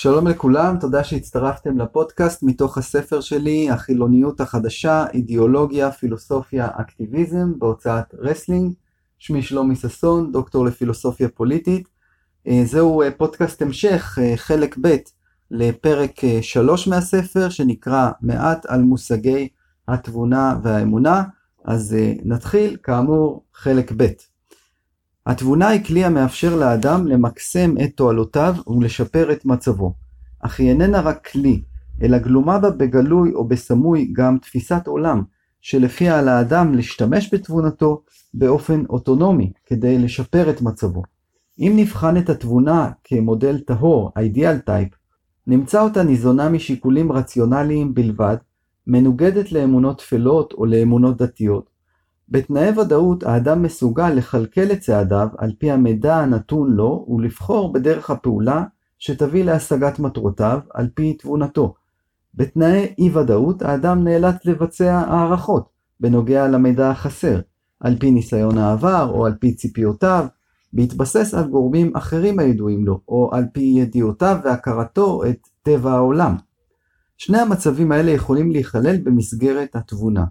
שלום לכולם, תודה שהצטרפתם לפודקאסט מתוך הספר שלי, החילוניות החדשה, אידיאולוגיה, פילוסופיה, אקטיביזם, בהוצאת רסלינג. שמי שלומי ששון, דוקטור לפילוסופיה פוליטית. אה, זהו אה, פודקאסט המשך, אה, חלק ב' לפרק 3 מהספר, שנקרא מעט על מושגי התבונה והאמונה. אז נתחיל, כאמור, חלק ב'. התבונה היא כלי המאפשר לאדם למקסם את תועלותיו ולשפר את מצבו, אך היא איננה רק כלי, אלא גלומה בה בגלוי או בסמוי גם תפיסת עולם, שלפיה על האדם להשתמש בתבונתו באופן אוטונומי כדי לשפר את מצבו. אם נבחן את התבונה כמודל טהור, אידיאל טייפ, נמצא אותה ניזונה משיקולים רציונליים בלבד, מנוגדת לאמונות טפלות או לאמונות דתיות, בתנאי ודאות האדם מסוגל לכלכל את צעדיו על פי המידע הנתון לו ולבחור בדרך הפעולה שתביא להשגת מטרותיו על פי תבונתו. בתנאי אי ודאות האדם נאלץ לבצע הערכות בנוגע למידע החסר, על פי ניסיון העבר או על פי ציפיותיו, בהתבסס על גורמים אחרים הידועים לו, או על פי ידיעותיו והכרתו את טבע העולם. שני המצבים האלה יכולים להיכלל במסגרת התבונה.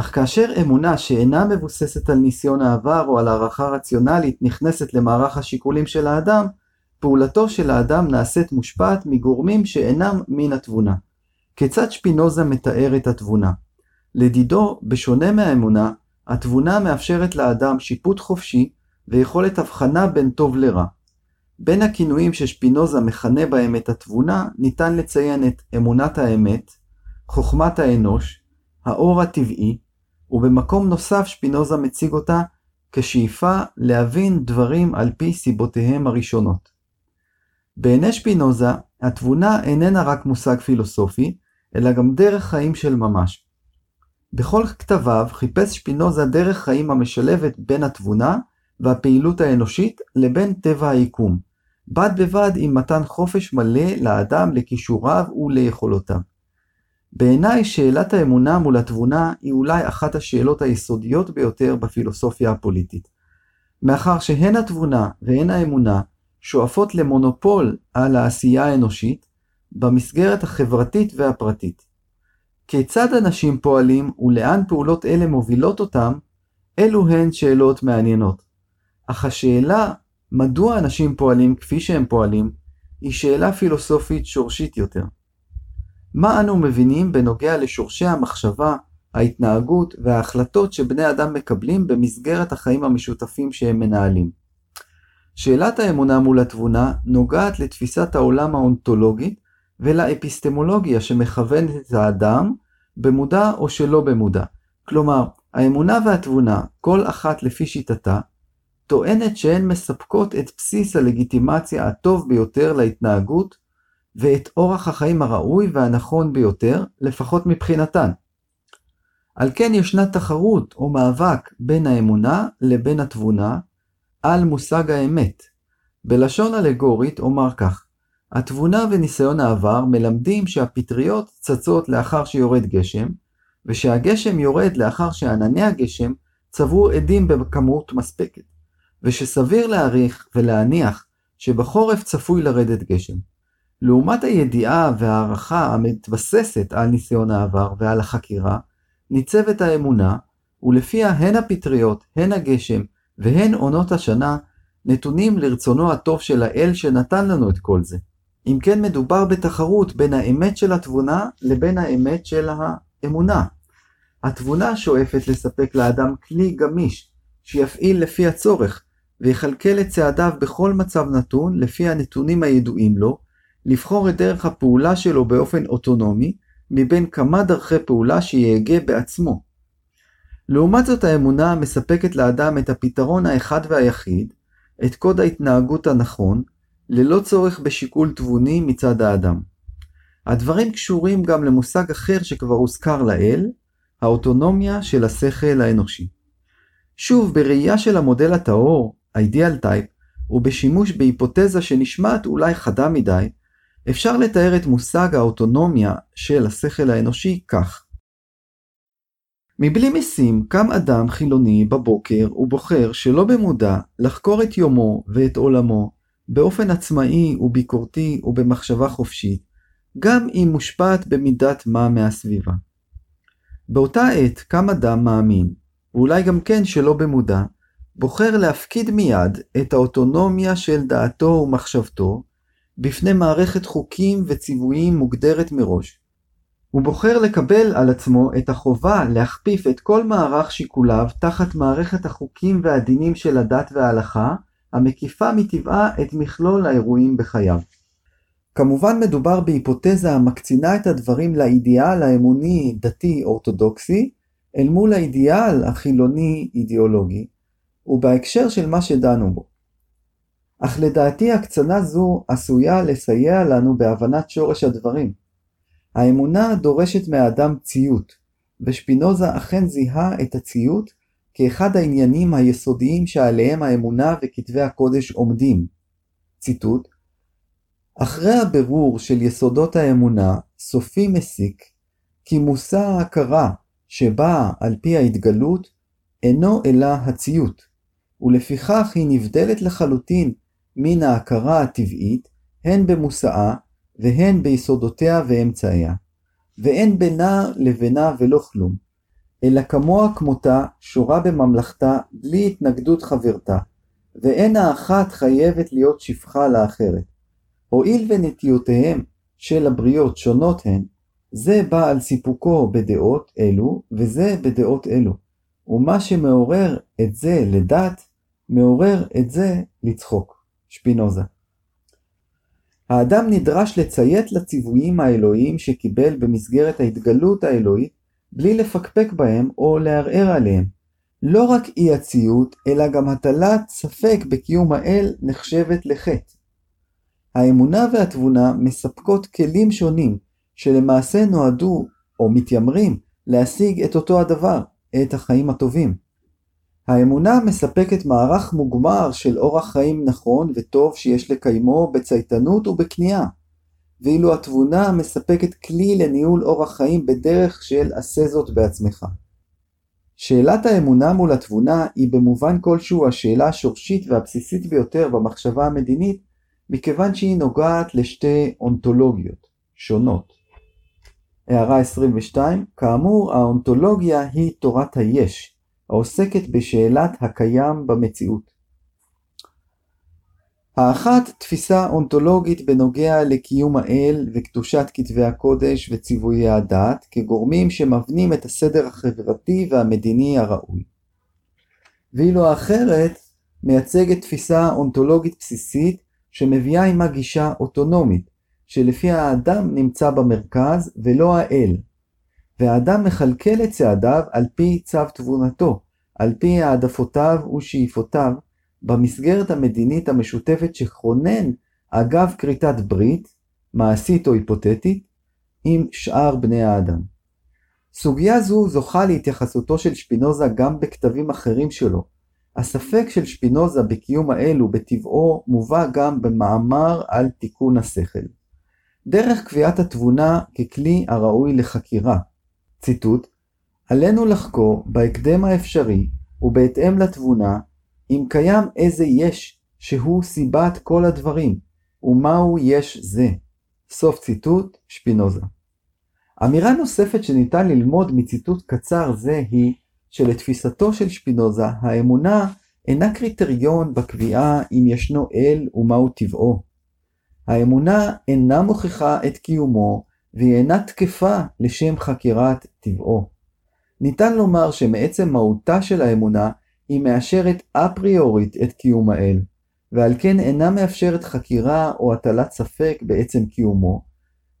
אך כאשר אמונה שאינה מבוססת על ניסיון העבר או על הערכה רציונלית נכנסת למערך השיקולים של האדם, פעולתו של האדם נעשית מושפעת מגורמים שאינם מן התבונה. כיצד שפינוזה מתאר את התבונה? לדידו, בשונה מהאמונה, התבונה מאפשרת לאדם שיפוט חופשי ויכולת הבחנה בין טוב לרע. בין הכינויים ששפינוזה מכנה בהם את התבונה, ניתן לציין את אמונת האמת, חוכמת האנוש, האור הטבעי, ובמקום נוסף שפינוזה מציג אותה כשאיפה להבין דברים על פי סיבותיהם הראשונות. בעיני שפינוזה, התבונה איננה רק מושג פילוסופי, אלא גם דרך חיים של ממש. בכל כתביו חיפש שפינוזה דרך חיים המשלבת בין התבונה והפעילות האנושית לבין טבע היקום, בד בבד עם מתן חופש מלא לאדם לכישוריו וליכולותיו. בעיניי שאלת האמונה מול התבונה היא אולי אחת השאלות היסודיות ביותר בפילוסופיה הפוליטית. מאחר שהן התבונה והן האמונה שואפות למונופול על העשייה האנושית במסגרת החברתית והפרטית. כיצד אנשים פועלים ולאן פעולות אלה מובילות אותם, אלו הן שאלות מעניינות. אך השאלה מדוע אנשים פועלים כפי שהם פועלים, היא שאלה פילוסופית שורשית יותר. מה אנו מבינים בנוגע לשורשי המחשבה, ההתנהגות וההחלטות שבני אדם מקבלים במסגרת החיים המשותפים שהם מנהלים. שאלת האמונה מול התבונה נוגעת לתפיסת העולם האונתולוגית ולאפיסטמולוגיה שמכוונת את האדם במודע או שלא במודע. כלומר, האמונה והתבונה, כל אחת לפי שיטתה, טוענת שהן מספקות את בסיס הלגיטימציה הטוב ביותר להתנהגות ואת אורח החיים הראוי והנכון ביותר, לפחות מבחינתן. על כן ישנה תחרות או מאבק בין האמונה לבין התבונה על מושג האמת. בלשון אלגורית אומר כך התבונה וניסיון העבר מלמדים שהפטריות צצות לאחר שיורד גשם, ושהגשם יורד לאחר שענני הגשם צברו עדים בכמות מספקת, ושסביר להעריך ולהניח שבחורף צפוי לרדת גשם. לעומת הידיעה וההערכה המתבססת על ניסיון העבר ועל החקירה, ניצבת האמונה, ולפיה הן הפטריות, הן הגשם והן עונות השנה, נתונים לרצונו הטוב של האל שנתן לנו את כל זה. אם כן מדובר בתחרות בין האמת של התבונה לבין האמת של האמונה. התבונה שואפת לספק לאדם כלי גמיש, שיפעיל לפי הצורך, ויכלכל את צעדיו בכל מצב נתון לפי הנתונים הידועים לו, לבחור את דרך הפעולה שלו באופן אוטונומי, מבין כמה דרכי פעולה שיהגה בעצמו. לעומת זאת האמונה מספקת לאדם את הפתרון האחד והיחיד, את קוד ההתנהגות הנכון, ללא צורך בשיקול תבוני מצד האדם. הדברים קשורים גם למושג אחר שכבר הוזכר לאל, האוטונומיה של השכל האנושי. שוב, בראייה של המודל הטהור, ה-ideal type, ובשימוש בהיפותזה שנשמעת אולי חדה מדי, אפשר לתאר את מושג האוטונומיה של השכל האנושי כך מבלי משים קם אדם חילוני בבוקר ובוחר שלא במודע לחקור את יומו ואת עולמו באופן עצמאי וביקורתי ובמחשבה חופשית, גם אם מושפעת במידת מה מהסביבה. באותה עת קם אדם מאמין, ואולי גם כן שלא במודע, בוחר להפקיד מיד את האוטונומיה של דעתו ומחשבתו בפני מערכת חוקים וציוויים מוגדרת מראש. הוא בוחר לקבל על עצמו את החובה להכפיף את כל מערך שיקוליו תחת מערכת החוקים והדינים של הדת וההלכה, המקיפה מטבעה את מכלול האירועים בחייו. כמובן מדובר בהיפותזה המקצינה את הדברים לאידיאל האמוני דתי אורתודוקסי, אל מול האידיאל החילוני אידיאולוגי, ובהקשר של מה שדנו בו. אך לדעתי הקצנה זו עשויה לסייע לנו בהבנת שורש הדברים. האמונה דורשת מהאדם ציות, ושפינוזה אכן זיהה את הציות כאחד העניינים היסודיים שעליהם האמונה וכתבי הקודש עומדים. ציטוט אחרי הבירור של יסודות האמונה, סופי מסיק כי מושא ההכרה שבאה על פי ההתגלות אינו אלא הציות, ולפיכך היא נבדלת לחלוטין מן ההכרה הטבעית, הן במושאה והן ביסודותיה ואמצעיה, ואין בינה לבינה ולא כלום, אלא כמוה כמותה שורה בממלכתה בלי התנגדות חברתה, ואין האחת חייבת להיות שפחה לאחרת. הואיל ונטיותיהם של הבריות שונות הן, זה בא על סיפוקו בדעות אלו, וזה בדעות אלו, ומה שמעורר את זה לדת, מעורר את זה לצחוק. שפינוזה. האדם נדרש לציית לציוויים האלוהיים שקיבל במסגרת ההתגלות האלוהית, בלי לפקפק בהם או לערער עליהם. לא רק אי הציות, אלא גם הטלת ספק בקיום האל נחשבת לחטא. האמונה והתבונה מספקות כלים שונים, שלמעשה נועדו, או מתיימרים, להשיג את אותו הדבר, את החיים הטובים. האמונה מספקת מערך מוגמר של אורח חיים נכון וטוב שיש לקיימו בצייתנות ובכניעה, ואילו התבונה מספקת כלי לניהול אורח חיים בדרך של עשה זאת בעצמך. שאלת האמונה מול התבונה היא במובן כלשהו השאלה השורשית והבסיסית ביותר במחשבה המדינית, מכיוון שהיא נוגעת לשתי אונתולוגיות שונות. הערה 22, כאמור האונתולוגיה היא תורת היש, העוסקת בשאלת הקיים במציאות. האחת תפיסה אונתולוגית בנוגע לקיום האל וקדושת כתבי הקודש וציוויי הדת כגורמים שמבנים את הסדר החברתי והמדיני הראוי. ואילו האחרת מייצגת תפיסה אונתולוגית בסיסית שמביאה עימה גישה אוטונומית, שלפיה האדם נמצא במרכז ולא האל, והאדם מכלכל את צעדיו על פי צו תבונתו, על פי העדפותיו ושאיפותיו, במסגרת המדינית המשותפת שכונן אגב כריתת ברית, מעשית או היפותטית, עם שאר בני האדם. סוגיה זו זוכה להתייחסותו של שפינוזה גם בכתבים אחרים שלו. הספק של שפינוזה בקיום האלו בטבעו מובא גם במאמר על תיקון השכל. דרך קביעת התבונה ככלי הראוי לחקירה, ציטוט, עלינו לחקור בהקדם האפשרי ובהתאם לתבונה אם קיים איזה יש שהוא סיבת כל הדברים ומהו יש זה. סוף ציטוט שפינוזה. אמירה נוספת שניתן ללמוד מציטוט קצר זה היא שלתפיסתו של שפינוזה האמונה אינה קריטריון בקביעה אם ישנו אל ומהו טבעו. האמונה אינה מוכיחה את קיומו והיא אינה תקפה לשם חקירת טבעו. ניתן לומר שמעצם מהותה של האמונה היא מאשרת אפריורית את קיום האל, ועל כן אינה מאפשרת חקירה או הטלת ספק בעצם קיומו,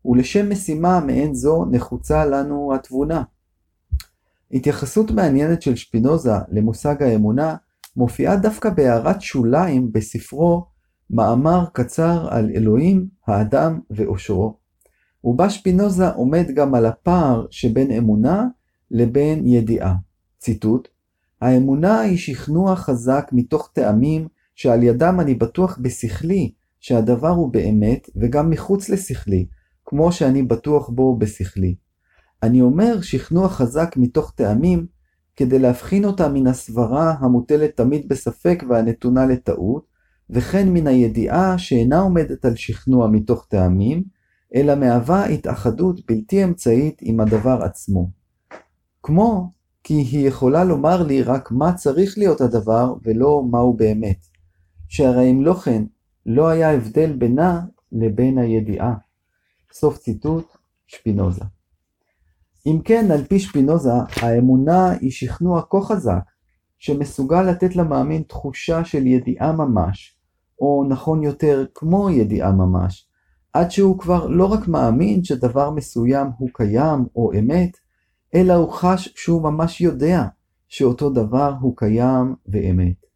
ולשם משימה מעין זו נחוצה לנו התבונה. התייחסות מעניינת של שפינוזה למושג האמונה מופיעה דווקא בהערת שוליים בספרו מאמר קצר על אלוהים, האדם ואושרו, ובה שפינוזה עומד גם על הפער שבין אמונה לבין ידיעה. ציטוט האמונה היא שכנוע חזק מתוך טעמים שעל ידם אני בטוח בשכלי שהדבר הוא באמת וגם מחוץ לשכלי, כמו שאני בטוח בו בשכלי. אני אומר שכנוע חזק מתוך טעמים כדי להבחין אותה מן הסברה המוטלת תמיד בספק והנתונה לטעות, וכן מן הידיעה שאינה עומדת על שכנוע מתוך טעמים, אלא מהווה התאחדות בלתי אמצעית עם הדבר עצמו. כמו כי היא יכולה לומר לי רק מה צריך להיות הדבר ולא מהו באמת, שהרי אם לא כן, לא היה הבדל בינה לבין הידיעה. סוף ציטוט, שפינוזה. אם כן, על פי שפינוזה, האמונה היא שכנוע כה חזק, שמסוגל לתת למאמין תחושה של ידיעה ממש, או נכון יותר, כמו ידיעה ממש, עד שהוא כבר לא רק מאמין שדבר מסוים הוא קיים או אמת, אלא הוא חש שהוא ממש יודע שאותו דבר הוא קיים ואמת.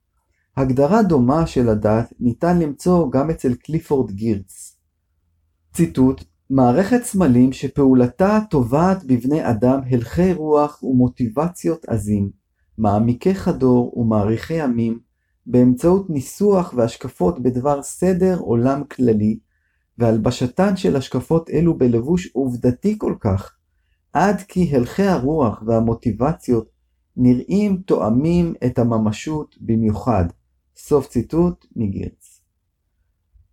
הגדרה דומה של הדת ניתן למצוא גם אצל קליפורד גירץ. ציטוט מערכת סמלים שפעולתה טובעת בבני אדם הלכי רוח ומוטיבציות עזים, מעמיקי חדור ומאריכי ימים, באמצעות ניסוח והשקפות בדבר סדר עולם כללי, והלבשתן של השקפות אלו בלבוש עובדתי כל כך, עד כי הלכי הרוח והמוטיבציות נראים תואמים את הממשות במיוחד. סוף ציטוט מגירץ.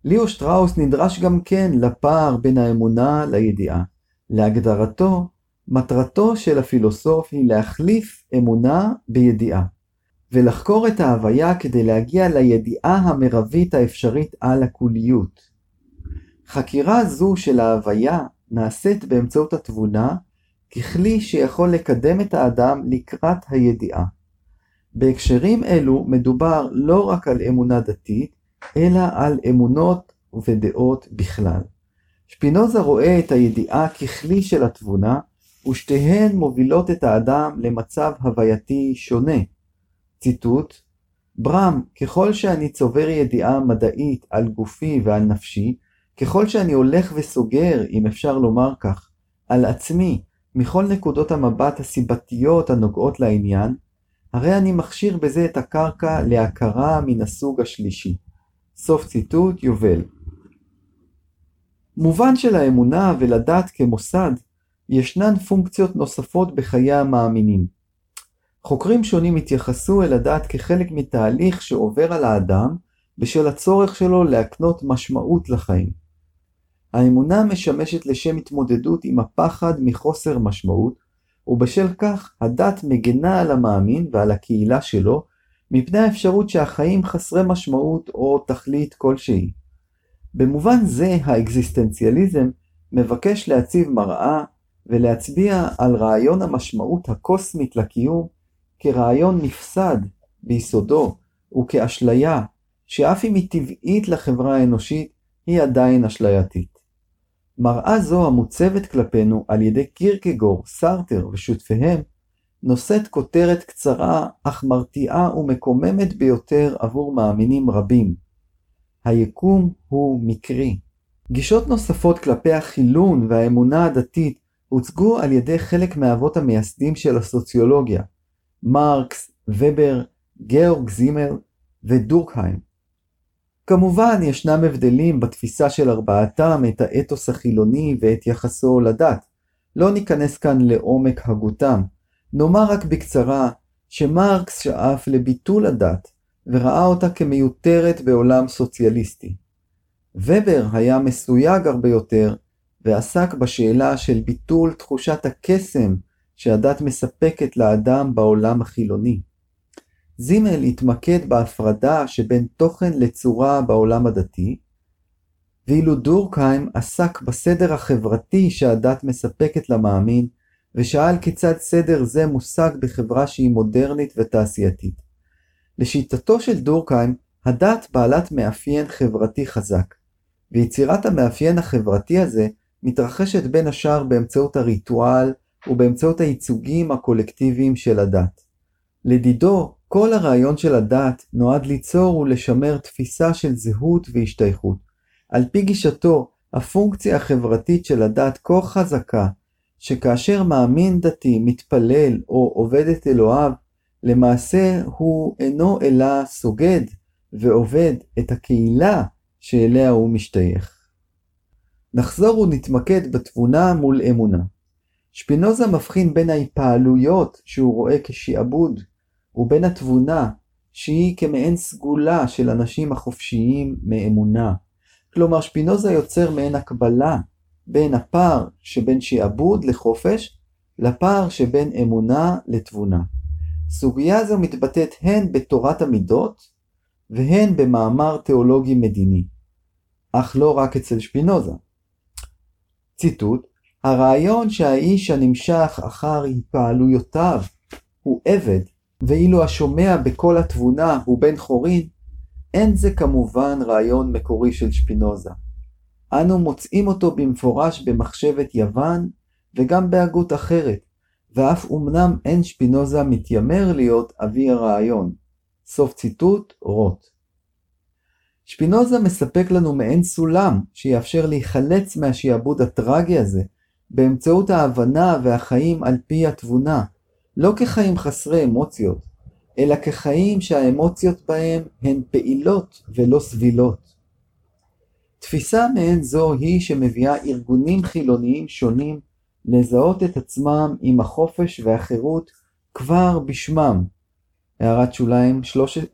ליאו שטראוס נדרש גם כן לפער בין האמונה לידיעה. להגדרתו, מטרתו של הפילוסוף היא להחליף אמונה בידיעה, ולחקור את ההוויה כדי להגיע לידיעה המרבית האפשרית על הכוליות. חקירה זו של ההוויה נעשית באמצעות התבונה ככלי שיכול לקדם את האדם לקראת הידיעה. בהקשרים אלו מדובר לא רק על אמונה דתית, אלא על אמונות ודעות בכלל. שפינוזה רואה את הידיעה ככלי של התבונה, ושתיהן מובילות את האדם למצב הווייתי שונה. ציטוט ברם, ככל שאני צובר ידיעה מדעית על גופי ועל נפשי, ככל שאני הולך וסוגר, אם אפשר לומר כך, על עצמי, מכל נקודות המבט הסיבתיות הנוגעות לעניין, הרי אני מכשיר בזה את הקרקע להכרה מן הסוג השלישי. סוף ציטוט יובל. מובן שלאמונה ולדת כמוסד ישנן פונקציות נוספות בחיי המאמינים. חוקרים שונים התייחסו אל הדת כחלק מתהליך שעובר על האדם בשל הצורך שלו להקנות משמעות לחיים. האמונה משמשת לשם התמודדות עם הפחד מחוסר משמעות, ובשל כך הדת מגנה על המאמין ועל הקהילה שלו מפני האפשרות שהחיים חסרי משמעות או תכלית כלשהי. במובן זה האקזיסטנציאליזם מבקש להציב מראה ולהצביע על רעיון המשמעות הקוסמית לקיום כרעיון נפסד ביסודו וכאשליה שאף אם היא טבעית לחברה האנושית, היא עדיין אשלייתית. מראה זו המוצבת כלפינו על ידי קירקגור, סארטר ושותפיהם, נושאת כותרת קצרה אך מרתיעה ומקוממת ביותר עבור מאמינים רבים. היקום הוא מקרי. גישות נוספות כלפי החילון והאמונה הדתית הוצגו על ידי חלק מהאבות המייסדים של הסוציולוגיה, מרקס, ובר, גאורג זימל ודורקהיים. כמובן ישנם הבדלים בתפיסה של ארבעתם את האתוס החילוני ואת יחסו לדת. לא ניכנס כאן לעומק הגותם. נאמר רק בקצרה שמרקס שאף לביטול הדת וראה אותה כמיותרת בעולם סוציאליסטי. ובר היה מסויג הרבה יותר ועסק בשאלה של ביטול תחושת הקסם שהדת מספקת לאדם בעולם החילוני. זימל התמקד בהפרדה שבין תוכן לצורה בעולם הדתי, ואילו דורקהיים עסק בסדר החברתי שהדת מספקת למאמין, ושאל כיצד סדר זה מושג בחברה שהיא מודרנית ותעשייתית. לשיטתו של דורקהיים, הדת בעלת מאפיין חברתי חזק, ויצירת המאפיין החברתי הזה מתרחשת בין השאר באמצעות הריטואל ובאמצעות הייצוגים הקולקטיביים של הדת. לדידו, כל הרעיון של הדת נועד ליצור ולשמר תפיסה של זהות והשתייכות. על פי גישתו, הפונקציה החברתית של הדת כה חזקה, שכאשר מאמין דתי מתפלל או עובד את אלוהיו, למעשה הוא אינו אלא סוגד ועובד את הקהילה שאליה הוא משתייך. נחזור ונתמקד בתבונה מול אמונה. שפינוזה מבחין בין ההתפעלויות שהוא רואה כשעבוד ובין התבונה שהיא כמעין סגולה של אנשים החופשיים מאמונה. כלומר שפינוזה יוצר מעין הקבלה בין הפער שבין שעבוד לחופש לפער שבין אמונה לתבונה. סוגיה זו מתבטאת הן בתורת המידות והן במאמר תיאולוגי מדיני, אך לא רק אצל שפינוזה. ציטוט הרעיון שהאיש הנמשך אחר התפעלויותיו הוא עבד, ואילו השומע בקול התבונה הוא בן חורין, אין זה כמובן רעיון מקורי של שפינוזה. אנו מוצאים אותו במפורש במחשבת יוון וגם בהגות אחרת, ואף אמנם אין שפינוזה מתיימר להיות אבי הרעיון. סוף ציטוט, רוט. שפינוזה מספק לנו מעין סולם שיאפשר להיחלץ מהשעבוד הטרגי הזה באמצעות ההבנה והחיים על פי התבונה, לא כחיים חסרי אמוציות, אלא כחיים שהאמוציות בהם הן פעילות ולא סבילות. תפיסה מעין זו היא שמביאה ארגונים חילוניים שונים לזהות את עצמם עם החופש והחירות כבר בשמם. הערת שוליים 13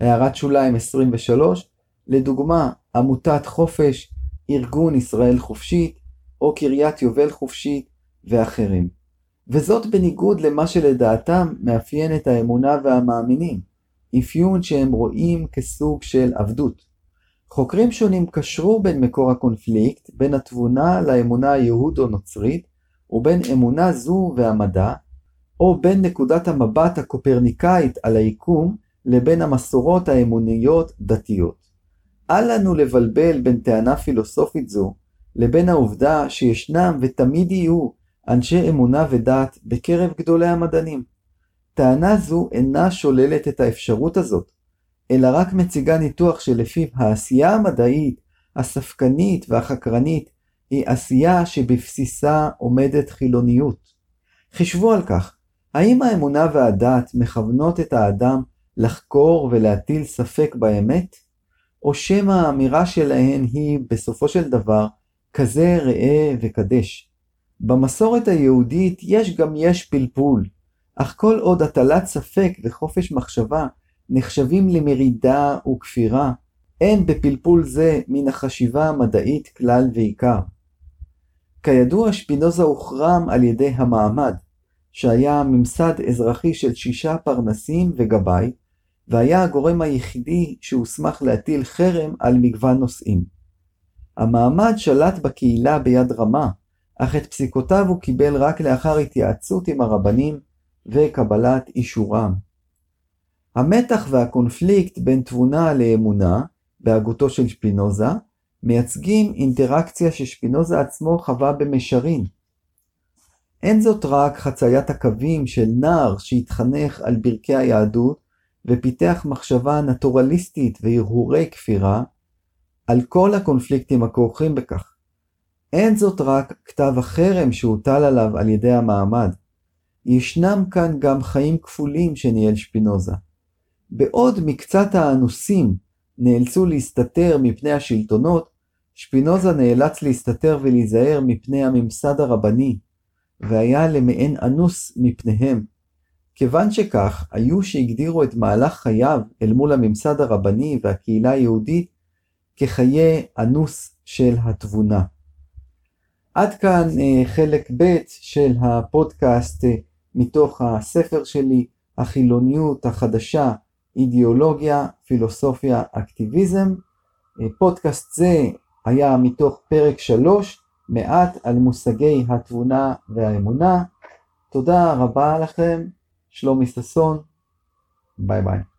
הערת שוליים 23, לדוגמה עמותת חופש, ארגון ישראל חופשית, או קריית יובל חופשית, ואחרים. וזאת בניגוד למה שלדעתם מאפיין את האמונה והמאמינים, אפיון שהם רואים כסוג של עבדות. חוקרים שונים קשרו בין מקור הקונפליקט, בין התבונה לאמונה היהודו-נוצרית, ובין אמונה זו והמדע, או בין נקודת המבט הקופרניקאית על היקום, לבין המסורות האמוניות דתיות. אל לנו לבלבל בין טענה פילוסופית זו לבין העובדה שישנם ותמיד יהיו אנשי אמונה ודת בקרב גדולי המדענים. טענה זו אינה שוללת את האפשרות הזאת, אלא רק מציגה ניתוח שלפיו העשייה המדעית, הספקנית והחקרנית היא עשייה שבבסיסה עומדת חילוניות. חישבו על כך, האם האמונה והדת מכוונות את האדם לחקור ולהטיל ספק באמת? או שמא האמירה שלהן היא, בסופו של דבר, כזה ראה וקדש. במסורת היהודית יש גם יש פלפול, אך כל עוד הטלת ספק וחופש מחשבה נחשבים למרידה וכפירה, אין בפלפול זה מן החשיבה המדעית כלל ועיקר. כידוע שפינוזה הוחרם על ידי המעמד, שהיה ממסד אזרחי של שישה פרנסים וגבאי, והיה הגורם היחידי שהוסמך להטיל חרם על מגוון נושאים. המעמד שלט בקהילה ביד רמה, אך את פסיקותיו הוא קיבל רק לאחר התייעצות עם הרבנים וקבלת אישורם. המתח והקונפליקט בין תבונה לאמונה, בהגותו של שפינוזה, מייצגים אינטראקציה ששפינוזה עצמו חווה במישרין. אין זאת רק חציית הקווים של נער שהתחנך על ברכי היהדות ופיתח מחשבה נטורליסטית והרהורי כפירה על כל הקונפליקטים הכרוכים בכך. אין זאת רק כתב החרם שהוטל עליו על ידי המעמד. ישנם כאן גם חיים כפולים שניהל שפינוזה. בעוד מקצת האנוסים נאלצו להסתתר מפני השלטונות, שפינוזה נאלץ להסתתר ולהיזהר מפני הממסד הרבני, והיה למעין אנוס מפניהם. כיוון שכך, היו שהגדירו את מהלך חייו אל מול הממסד הרבני והקהילה היהודית כחיי אנוס של התבונה. עד כאן אה, חלק ב' של הפודקאסט אה, מתוך הספר שלי, החילוניות החדשה, אידיאולוגיה, פילוסופיה, אקטיביזם. אה, פודקאסט זה היה מתוך פרק 3, מעט על מושגי התבונה והאמונה. תודה רבה לכם. שלומי ששון, ביי ביי.